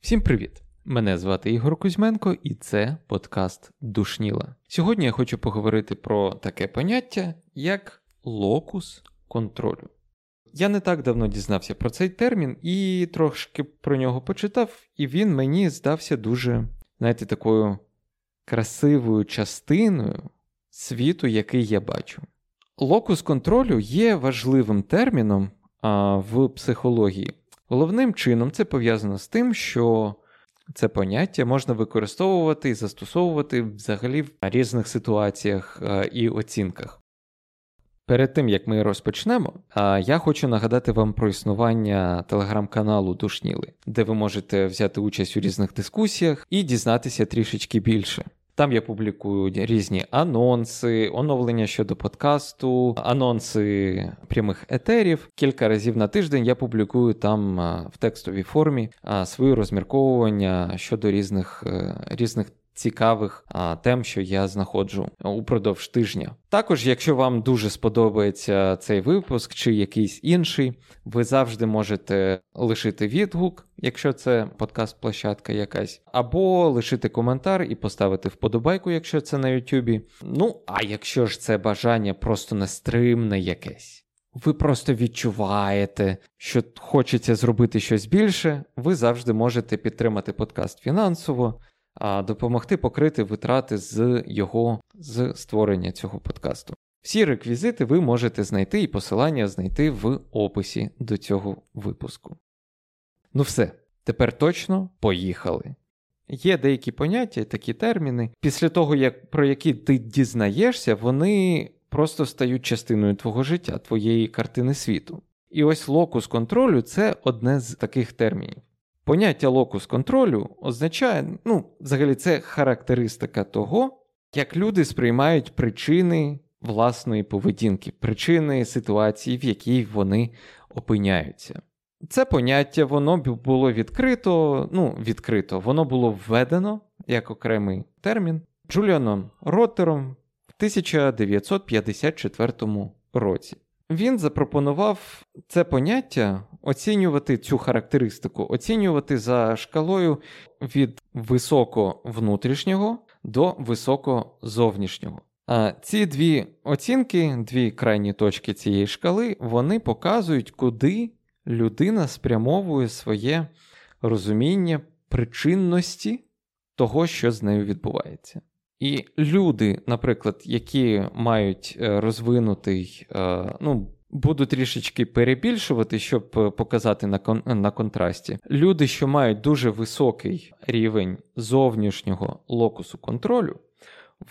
Всім привіт! Мене звати Ігор Кузьменко, і це подкаст Душніла. Сьогодні я хочу поговорити про таке поняття, як локус контролю. Я не так давно дізнався про цей термін і трошки про нього почитав, і він мені здався дуже, знаєте, такою красивою частиною світу, який я бачу. Локус контролю є важливим терміном а, в психології. Головним чином це пов'язано з тим, що це поняття можна використовувати і застосовувати взагалі в різних ситуаціях і оцінках. Перед тим як ми розпочнемо, я хочу нагадати вам про існування телеграм-каналу Душніли, де ви можете взяти участь у різних дискусіях і дізнатися трішечки більше. Там я публікую різні анонси, оновлення щодо подкасту, анонси прямих етерів. Кілька разів на тиждень я публікую там в текстовій формі свої розмірковування щодо різних е, різних цікавих а, тем, що я знаходжу упродовж тижня. Також, якщо вам дуже сподобається цей випуск чи якийсь інший, ви завжди можете лишити відгук, якщо це подкаст-площадка якась, або лишити коментар і поставити вподобайку, якщо це на Ютубі. Ну, а якщо ж це бажання просто нестримне якесь. Ви просто відчуваєте, що хочеться зробити щось більше, ви завжди можете підтримати подкаст фінансово а допомогти покрити витрати з його з створення цього подкасту. Всі реквізити ви можете знайти і посилання знайти в описі до цього випуску. Ну все, тепер точно поїхали. Є деякі поняття, такі терміни, після того, як, про які ти дізнаєшся, вони просто стають частиною твого життя, твоєї картини світу. І ось локус контролю це одне з таких термінів. Поняття локус контролю означає, ну, взагалі, це характеристика того, як люди сприймають причини власної поведінки, причини ситуації, в якій вони опиняються. Це поняття воно було відкрито, ну, відкрито, воно було введено як окремий термін Джуліаном Роттером в 1954 році. Він запропонував це поняття оцінювати цю характеристику, оцінювати за шкалою від високо внутрішнього до високо зовнішнього. А ці дві оцінки, дві крайні точки цієї шкали, вони показують, куди людина спрямовує своє розуміння причинності того, що з нею відбувається. І люди, наприклад, які мають е, розвинутий, е, ну, буду трішечки перебільшувати, щоб е, показати на кон- на контрасті. Люди, що мають дуже високий рівень зовнішнього локусу контролю,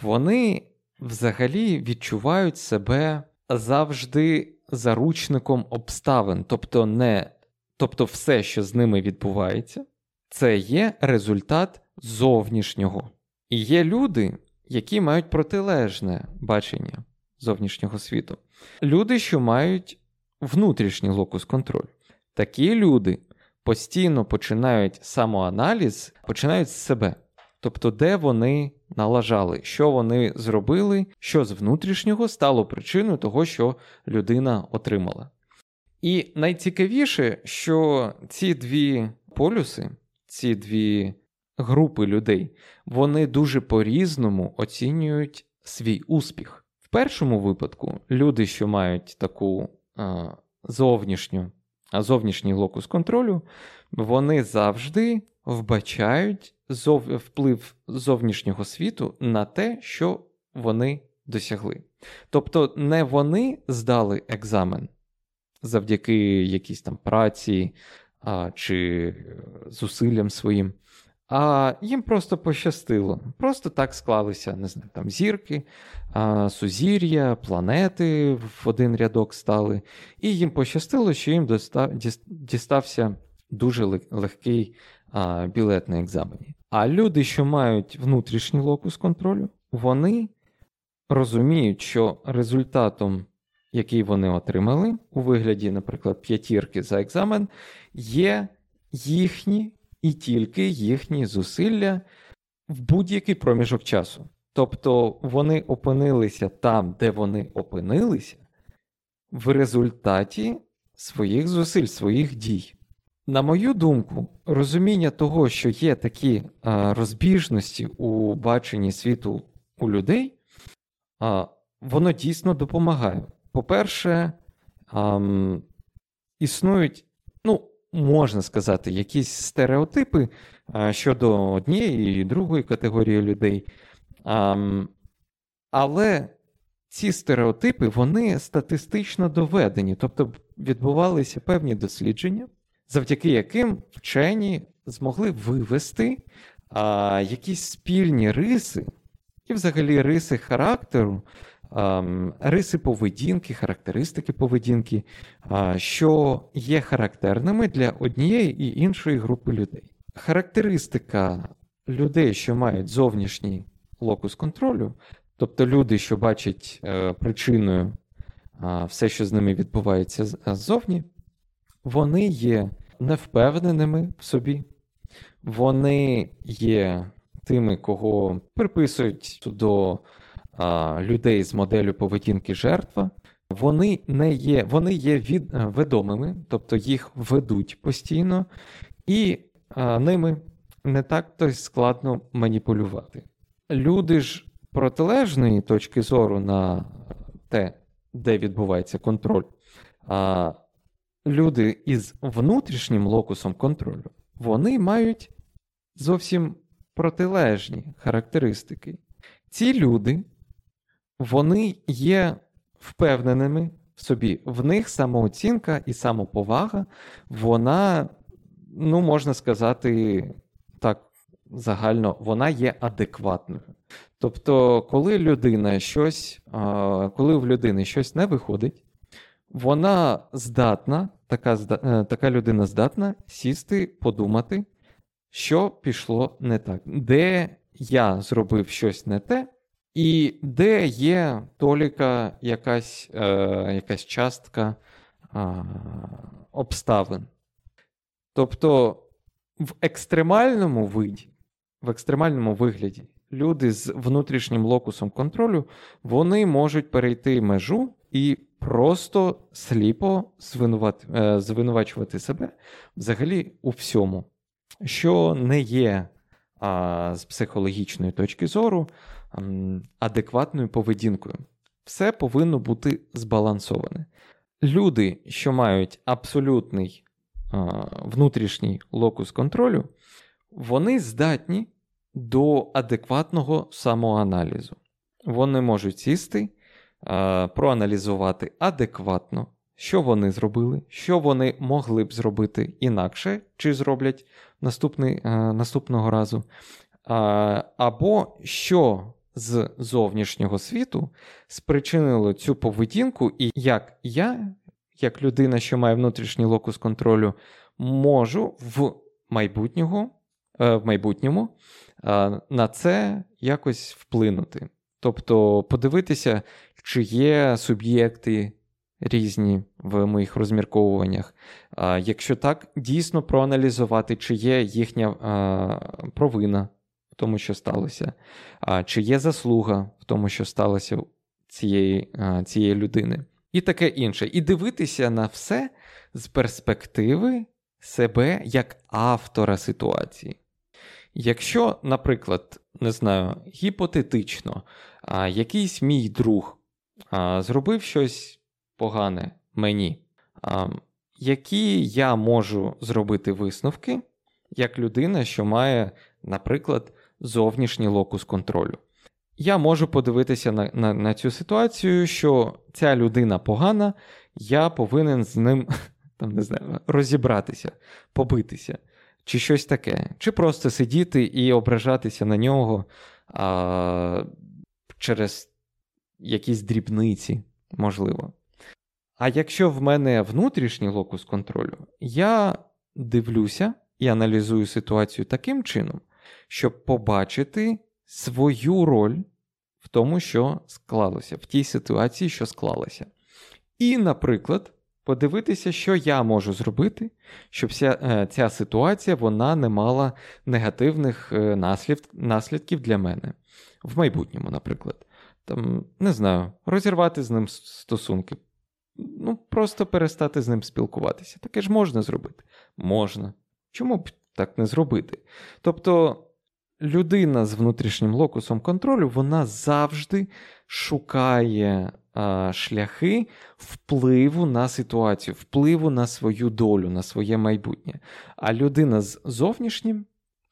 вони взагалі відчувають себе завжди заручником обставин, тобто не, тобто все, що з ними відбувається, це є результат зовнішнього. Є люди, які мають протилежне бачення зовнішнього світу. Люди, що мають внутрішній локус контролю. Такі люди постійно починають самоаналіз, починають з себе. Тобто, де вони налажали, що вони зробили, що з внутрішнього стало причиною того, що людина отримала. І найцікавіше, що ці дві полюси, ці дві групи людей, вони дуже по-різному оцінюють свій успіх. В першому випадку люди, що мають таку а, зовнішню, а зовнішній локус контролю, вони завжди вбачають зов... вплив зовнішнього світу на те, що вони досягли. Тобто, не вони здали екзамен завдяки якійсь там праці а, чи зусиллям своїм а їм просто пощастило. Просто так склалися, не знаю, там зірки, а, сузір'я, планети в один рядок стали. І їм пощастило, що їм дістався дуже легкий а, білет на екзамені. А люди, що мають внутрішній локус контролю, вони розуміють, що результатом, який вони отримали, у вигляді, наприклад, п'ятірки за екзамен, є їхні і тільки їхні зусилля в будь-який проміжок часу. Тобто вони опинилися там, де вони опинилися, в результаті своїх зусиль, своїх дій. На мою думку, розуміння того, що є такі а, розбіжності у баченні світу у людей, а, воно дійсно допомагає. По-перше, а, існують, ну, можна сказати, якісь стереотипи щодо однієї і другої категорії людей. Але ці стереотипи вони статистично доведені, тобто відбувалися певні дослідження, завдяки яким вчені змогли вивести якісь спільні риси і, взагалі, риси характеру, риси поведінки, характеристики поведінки, що є характерними для однієї і іншої групи людей. Характеристика людей, що мають зовнішній локус контролю, тобто люди, що бачать е, причиною все, що з ними відбувається ззовні, вони є невпевненими в собі, вони є тими, кого приписують до людей з моделлю поведінки жертва. Вони не є вони є від, е, ведомими, тобто їх ведуть постійно, і а, е, ними не так то складно маніпулювати. Люди ж протилежної точки зору на те, де відбувається контроль, а люди із внутрішнім локусом контролю, вони мають зовсім протилежні характеристики. Ці люди, вони є впевненими в собі, в них самооцінка і самоповага, вона, ну, можна сказати, так, загально, вона є адекватною. Тобто, коли людина щось, коли в людини щось не виходить, вона здатна, така е, така людина здатна сісти, подумати, що пішло не так, де я зробив щось не те, і де є толіка якась е, якась частка е, обставин. Тобто в екстремальному виді, в екстремальному вигляді люди з внутрішнім локусом контролю вони можуть перейти межу і просто сліпо е, звинувачувати себе взагалі у всьому, що не є з психологічної точки зору адекватною поведінкою. Все повинно бути збалансоване. Люди, що мають абсолютний внутрішній локус контролю, вони здатні до адекватного самоаналізу. Вони можуть сісти, проаналізувати адекватно, що вони зробили, що вони могли б зробити інакше, чи зроблять наступний, наступного разу, або що з зовнішнього світу спричинило цю поведінку, і як я, як людина, що має внутрішній локус контролю, можу в майбутнього, е, в майбутньому на це якось вплинути. Тобто подивитися, чи є суб'єкти різні в моїх розмірковуваннях. Якщо так, дійсно проаналізувати, чи є їхня провина в тому, що сталося, чи є заслуга в тому, що сталося цієї, цієї людини. І таке інше. І дивитися на все з перспективи себе як автора ситуації. Якщо, наприклад, не знаю, гіпотетично, а, якийсь мій друг а, зробив щось погане мені, а, які я можу зробити висновки як людина, що має, наприклад, зовнішній локус контролю. Я можу подивитися на, на, на цю ситуацію, що ця людина погана, я повинен з ним там, не знаю, розібратися, побитися чи щось таке, чи просто сидіти і ображатися на нього а, через якісь дрібниці, можливо. А якщо в мене внутрішній локус контролю, я дивлюся і аналізую ситуацію таким чином, щоб побачити свою роль в тому, що склалося, в тій ситуації, що склалася. І, наприклад, подивитися, що я можу зробити, щоб вся е, ця ситуація вона не мала негативних е, наслід, наслідків для мене в майбутньому, наприклад. Там, Не знаю, розірвати з ним стосунки, ну, просто перестати з ним спілкуватися. Таке ж можна зробити? Можна. Чому б так не зробити? Тобто. Людина з внутрішнім локусом контролю вона завжди шукає а, шляхи впливу на ситуацію, впливу на свою долю, на своє майбутнє. А людина з зовнішнім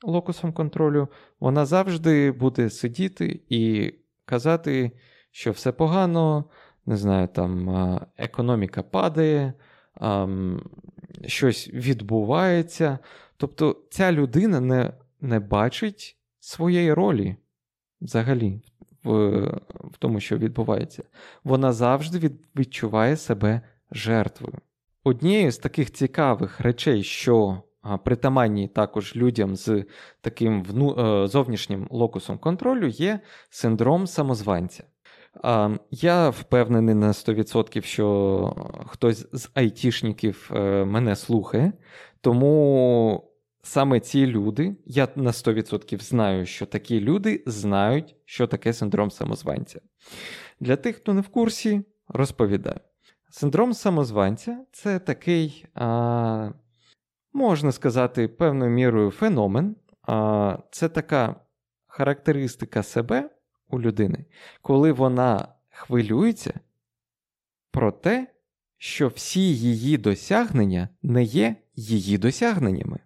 локусом контролю, вона завжди буде сидіти і казати, що все погано, не знаю, там економіка падає, щось відбувається. Тобто ця людина не, не бачить своєї ролі взагалі в, в тому, що відбувається. Вона завжди від, відчуває себе жертвою. Однією з таких цікавих речей, що притаманні також людям з таким вну, е, зовнішнім локусом контролю, є синдром самозванця. Я впевнений на 100%, що хтось з айтішників е, мене слухає, тому саме ці люди, я на 100% знаю, що такі люди знають, що таке синдром самозванця. Для тих, хто не в курсі, розповідаю. Синдром самозванця це такий, а, можна сказати, певною мірою феномен. А, Це така характеристика себе у людини, коли вона хвилюється про те, що всі її досягнення не є її досягненнями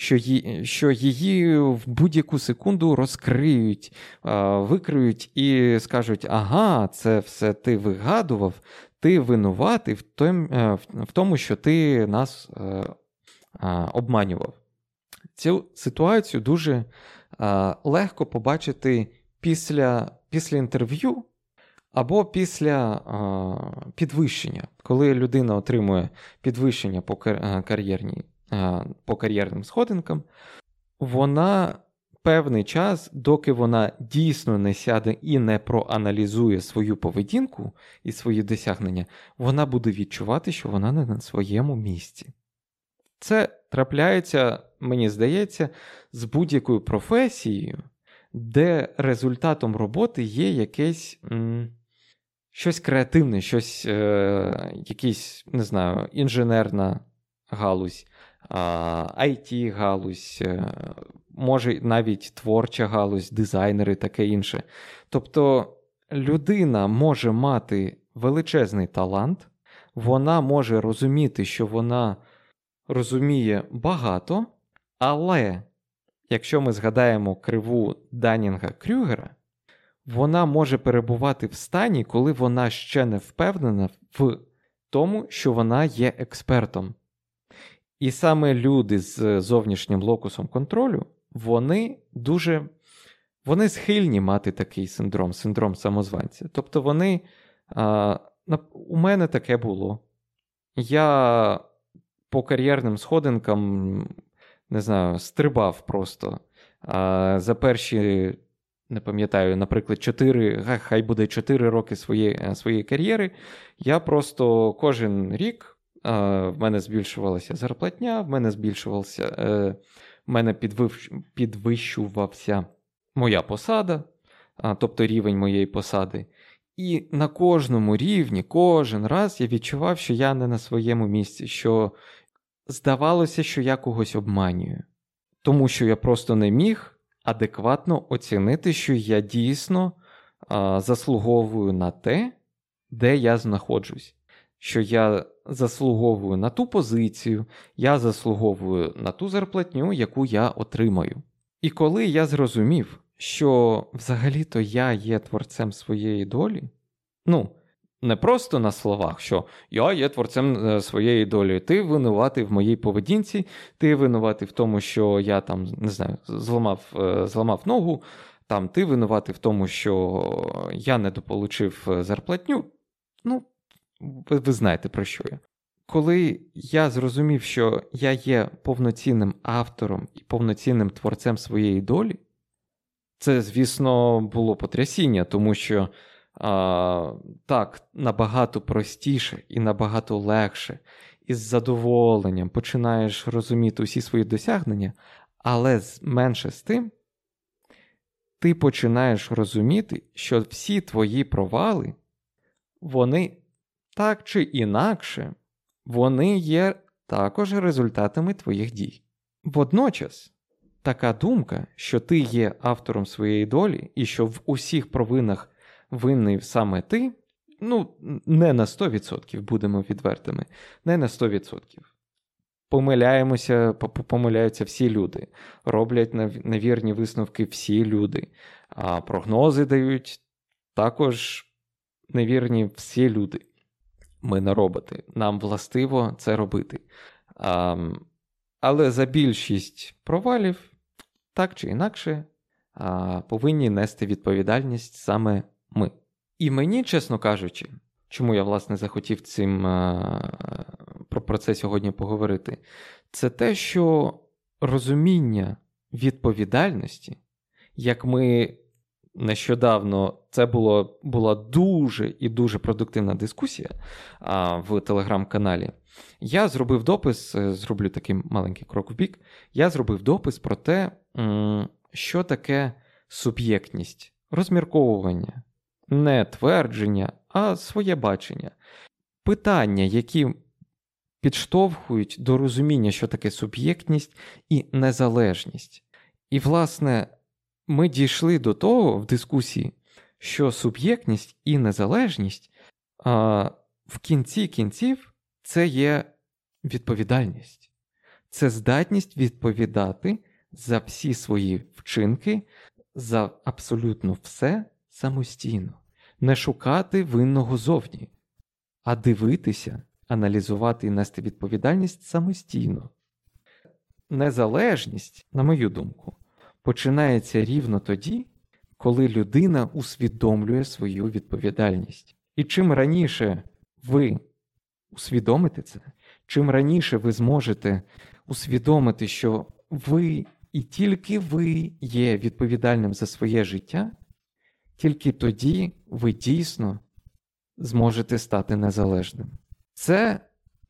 що її, що її в будь-яку секунду розкриють, викриють і скажуть: ага, це все ти вигадував, ти винуватий в том, е, в тому, що ти нас е, обманював. Цю ситуацію дуже легко побачити після, після інтерв'ю. Або після а, підвищення, коли людина отримує підвищення по кар'єрній по кар'єрним сходинкам, вона певний час, доки вона дійсно не сяде і не проаналізує свою поведінку і свої досягнення, вона буде відчувати, що вона не на своєму місці. Це трапляється, мені здається, з будь-якою професією, де результатом роботи є якесь. Щось креативне, щось, е, якийсь, не знаю, інженерна галузь, it галузь, е, може навіть творча галузь, дизайнери, таке інше. Тобто людина може мати величезний талант, вона може розуміти, що вона розуміє багато, але якщо ми згадаємо криву Данінга Крюгера, вона може перебувати в стані, коли вона ще не впевнена в тому, що вона є експертом. І саме люди з зовнішнім локусом контролю, вони дуже вони схильні мати такий синдром, синдром самозванця. Тобто вони. А, У мене таке було. Я по кар'єрним сходинкам, не знаю, стрибав просто. А, За перші, не пам'ятаю, наприклад, 4, хай буде 4 роки своєї, своєї кар'єри. Я просто кожен рік в мене збільшувалася зарплатня, в мене збільшувався, е, в мене підвищувався моя посада, тобто рівень моєї посади. І на кожному рівні, кожен раз я відчував, що я не на своєму місці, що здавалося, що я когось обманюю, тому що я просто не міг адекватно оцінити, що я дійсно заслуговую на те, де я знаходжусь що я заслуговую на ту позицію, я заслуговую на ту зарплатню, яку я отримаю. І коли я зрозумів, що взагалі-то я є творцем своєї долі, ну, не просто на словах, що я є творцем е, своєї долі, ти винуватий в моїй поведінці, ти винуватий в тому, що я там не знаю, зламав, е, зламав ногу, там ти винуватий в тому, що я недополучив е, зарплатню. Ну, ви, ви знаєте, про що я. Коли я зрозумів, що я є повноцінним автором і повноцінним творцем своєї долі, це, звісно, було потрясіння, тому що а, так набагато простіше і набагато легше, і з задоволенням починаєш розуміти усі свої досягнення, але менше з тим, ти починаєш розуміти, що всі твої провали, вони так чи інакше, вони є також результатами твоїх дій. Водночас, така думка, що ти є автором своєї долі і що в усіх провинах винний саме ти, ну, не на 100%, будемо відвертими, не на 100%. Помиляємося, помиляються всі люди, роблять невірні висновки всі люди, а прогнози дають також невірні всі люди. Ми не роботи. Нам властиво це робити. А, Але за більшість провалів, так чи інакше, а, повинні нести відповідальність саме ми. І мені, чесно кажучи, чому я, власне, захотів цим а, про, про це сьогодні поговорити, це те, що розуміння відповідальності, як ми нещодавно це було, була дуже і дуже продуктивна дискусія а, в телеграм-каналі. Я зробив допис, е, зроблю такий маленький крок в бік. Я зробив допис про те, що таке суб'єктність, розмірковування, не твердження, а своє бачення. Питання, які підштовхують до розуміння, що таке суб'єктність і незалежність. І, власне, ми дійшли до того в дискусії, що суб'єктність і незалежність а, в кінці кінців це є відповідальність, це здатність відповідати за всі свої вчинки, за абсолютно все самостійно, не шукати винного зовні, а дивитися, аналізувати і нести відповідальність самостійно. Незалежність, на мою думку, починається рівно тоді, коли людина усвідомлює свою відповідальність. І чим раніше ви усвідомите це, чим раніше ви зможете усвідомити, що ви і тільки ви є відповідальним за своє життя, тільки тоді ви дійсно зможете стати незалежним. Це,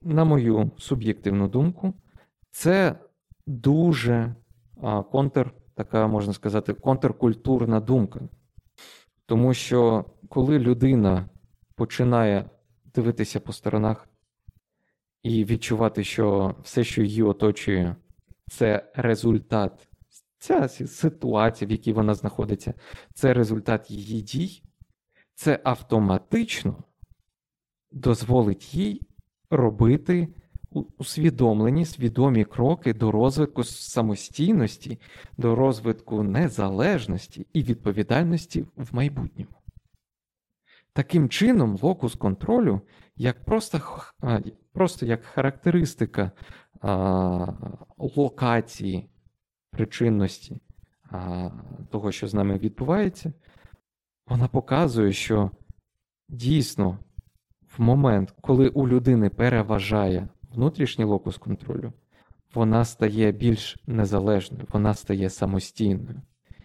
на мою суб'єктивну думку, це дуже контр така, можна сказати, контркультурна думка. Тому що коли людина починає дивитися по сторонах і відчувати, що все, що її оточує, це результат, ця ситуація, в якій вона знаходиться, це результат її дій, це автоматично дозволить їй робити усвідомлені свідомі кроки до розвитку самостійності, до розвитку незалежності і відповідальності в майбутньому. Таким чином, локус контролю, як просто просто як характеристика а, локації причинності а, того, що з нами відбувається, вона показує, що дійсно в момент, коли у людини переважає внутрішній локус контролю, вона стає більш незалежною, вона стає самостійною.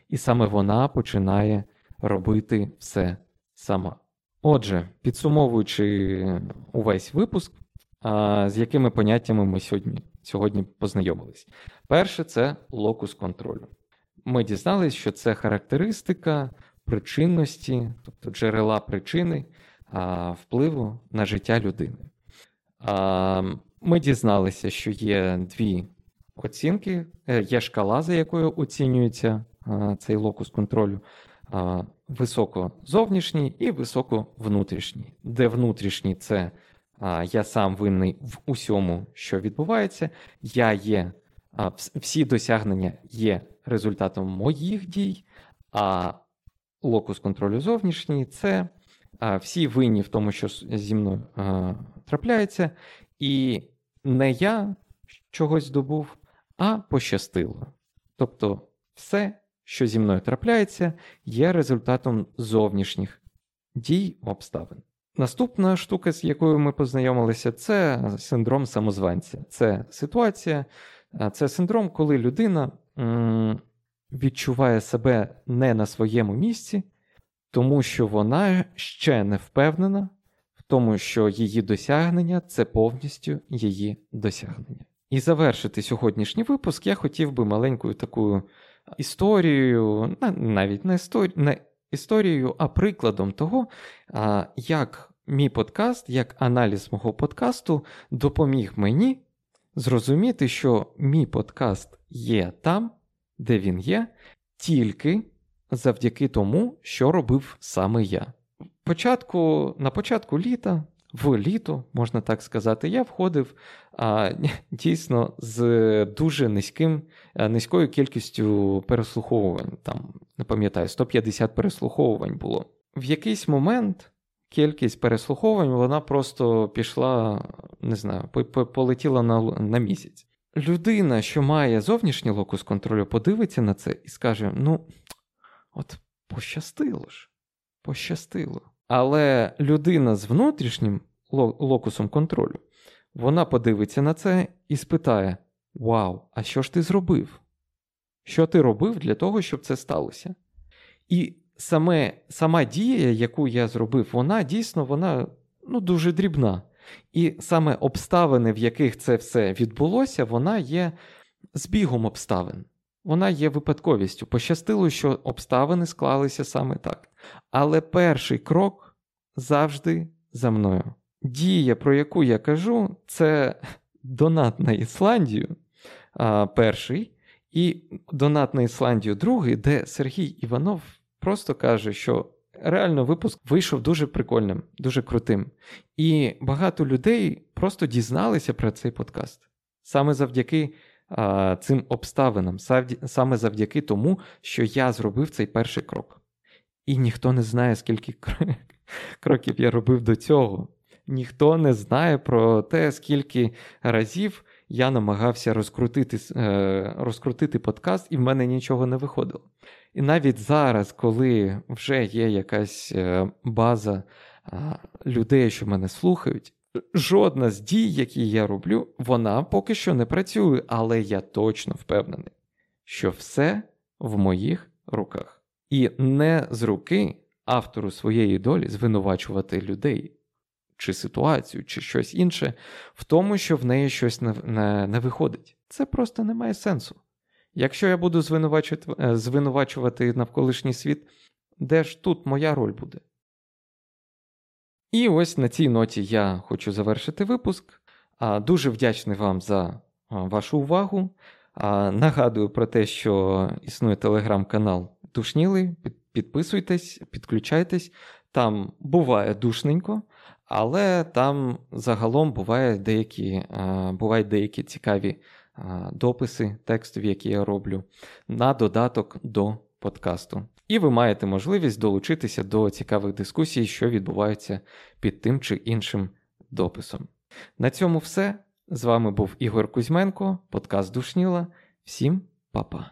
І саме вона починає робити все сама. Отже, підсумовуючи увесь випуск, з якими поняттями ми сьогодні сьогодні познайомились. Перше це локус контролю. Ми дізналися, що це характеристика причинності, тобто джерела причини впливу на життя людини. Ми дізналися, що є дві оцінки, е, є шкала, за якою оцінюється цей локус контролю, високо-зовнішній і високо-внутрішній. Де внутрішній це я сам винний в усьому, що відбувається, я є, всі досягнення є результатом моїх дій, а локус контролю зовнішній це всі винні в тому, що зі мною трапляється, і не я чогось здобув, а пощастило. Тобто, все, що зі мною трапляється, є результатом зовнішніх дій обставин. Наступна штука, з якою ми познайомилися, це синдром самозванця. Це ситуація, це синдром, коли людина відчуває себе не на своєму місці, тому що вона ще не впевнена тому, що її досягнення це повністю її досягнення. І завершити сьогоднішній випуск я хотів би маленькою такою історією, навіть не не історією, а прикладом того, як мій подкаст, як аналіз мого подкасту, допоміг мені зрозуміти, що мій подкаст є там, де він є, тільки завдяки тому, що робив саме я. Початку, На початку літа, в літо, можна так сказати, я входив а, дійсно з дуже низьким, низькою кількістю переслуховувань. Там, не пам'ятаю, 150 переслуховувань було. В якийсь момент кількість переслуховувань вона просто пішла, не знаю, полетіла на, на місяць. Людина, що має зовнішній локус контролю, подивиться на це і скаже: ну, от пощастило ж, пощастило. Але людина з внутрішнім локусом контролю, вона подивиться на це і спитає: Вау, а що ж ти зробив? Що ти робив для того, щоб це сталося? І саме, сама дія, яку я зробив, вона дійсно вона ну, дуже дрібна. І саме обставини, в яких це все відбулося, вона є збігом обставин. Вона є випадковістю. Пощастило, що обставини склалися саме так. Але перший крок завжди за мною. Дія, про яку я кажу, це донат на Ісландію а, перший, і донат на Ісландію другий, де Сергій Іванов просто каже, що реально випуск вийшов дуже прикольним, дуже крутим. І багато людей просто дізналися про цей подкаст саме завдяки цим обставинам, саме завдяки тому, що я зробив цей перший крок. І ніхто не знає, скільки кроків я робив до цього. Ніхто не знає про те, скільки разів я намагався розкрутити е, розкрутити подкаст, і в мене нічого не виходило. І навіть зараз, коли вже є якась е, база людей, що мене слухають, жодна з дій, які я роблю, вона поки що не працює, але я точно впевнений, що все в моїх руках. І не з руки автору своєї долі звинувачувати людей чи ситуацію, чи щось інше, в тому, що в неї щось не, не, не виходить. Це просто не має сенсу. Якщо я буду звинувачувати, е, звинувачувати навколишній світ, де ж тут моя роль буде? І ось на цій ноті я хочу завершити випуск. Дуже вдячний вам за вашу увагу. Нагадую про те, що існує телеграм-канал Душніли. Підписуйтесь, підключайтесь. Там буває душненько, але там загалом буває деякі, бувають деякі цікаві дописи текстів, які я роблю, на додаток до подкасту. І ви маєте можливість долучитися до цікавих дискусій, що відбуваються під тим чи іншим дописом. На цьому все. З вами був Ігор Кузьменко, подкаст Душніла. Всім па-па.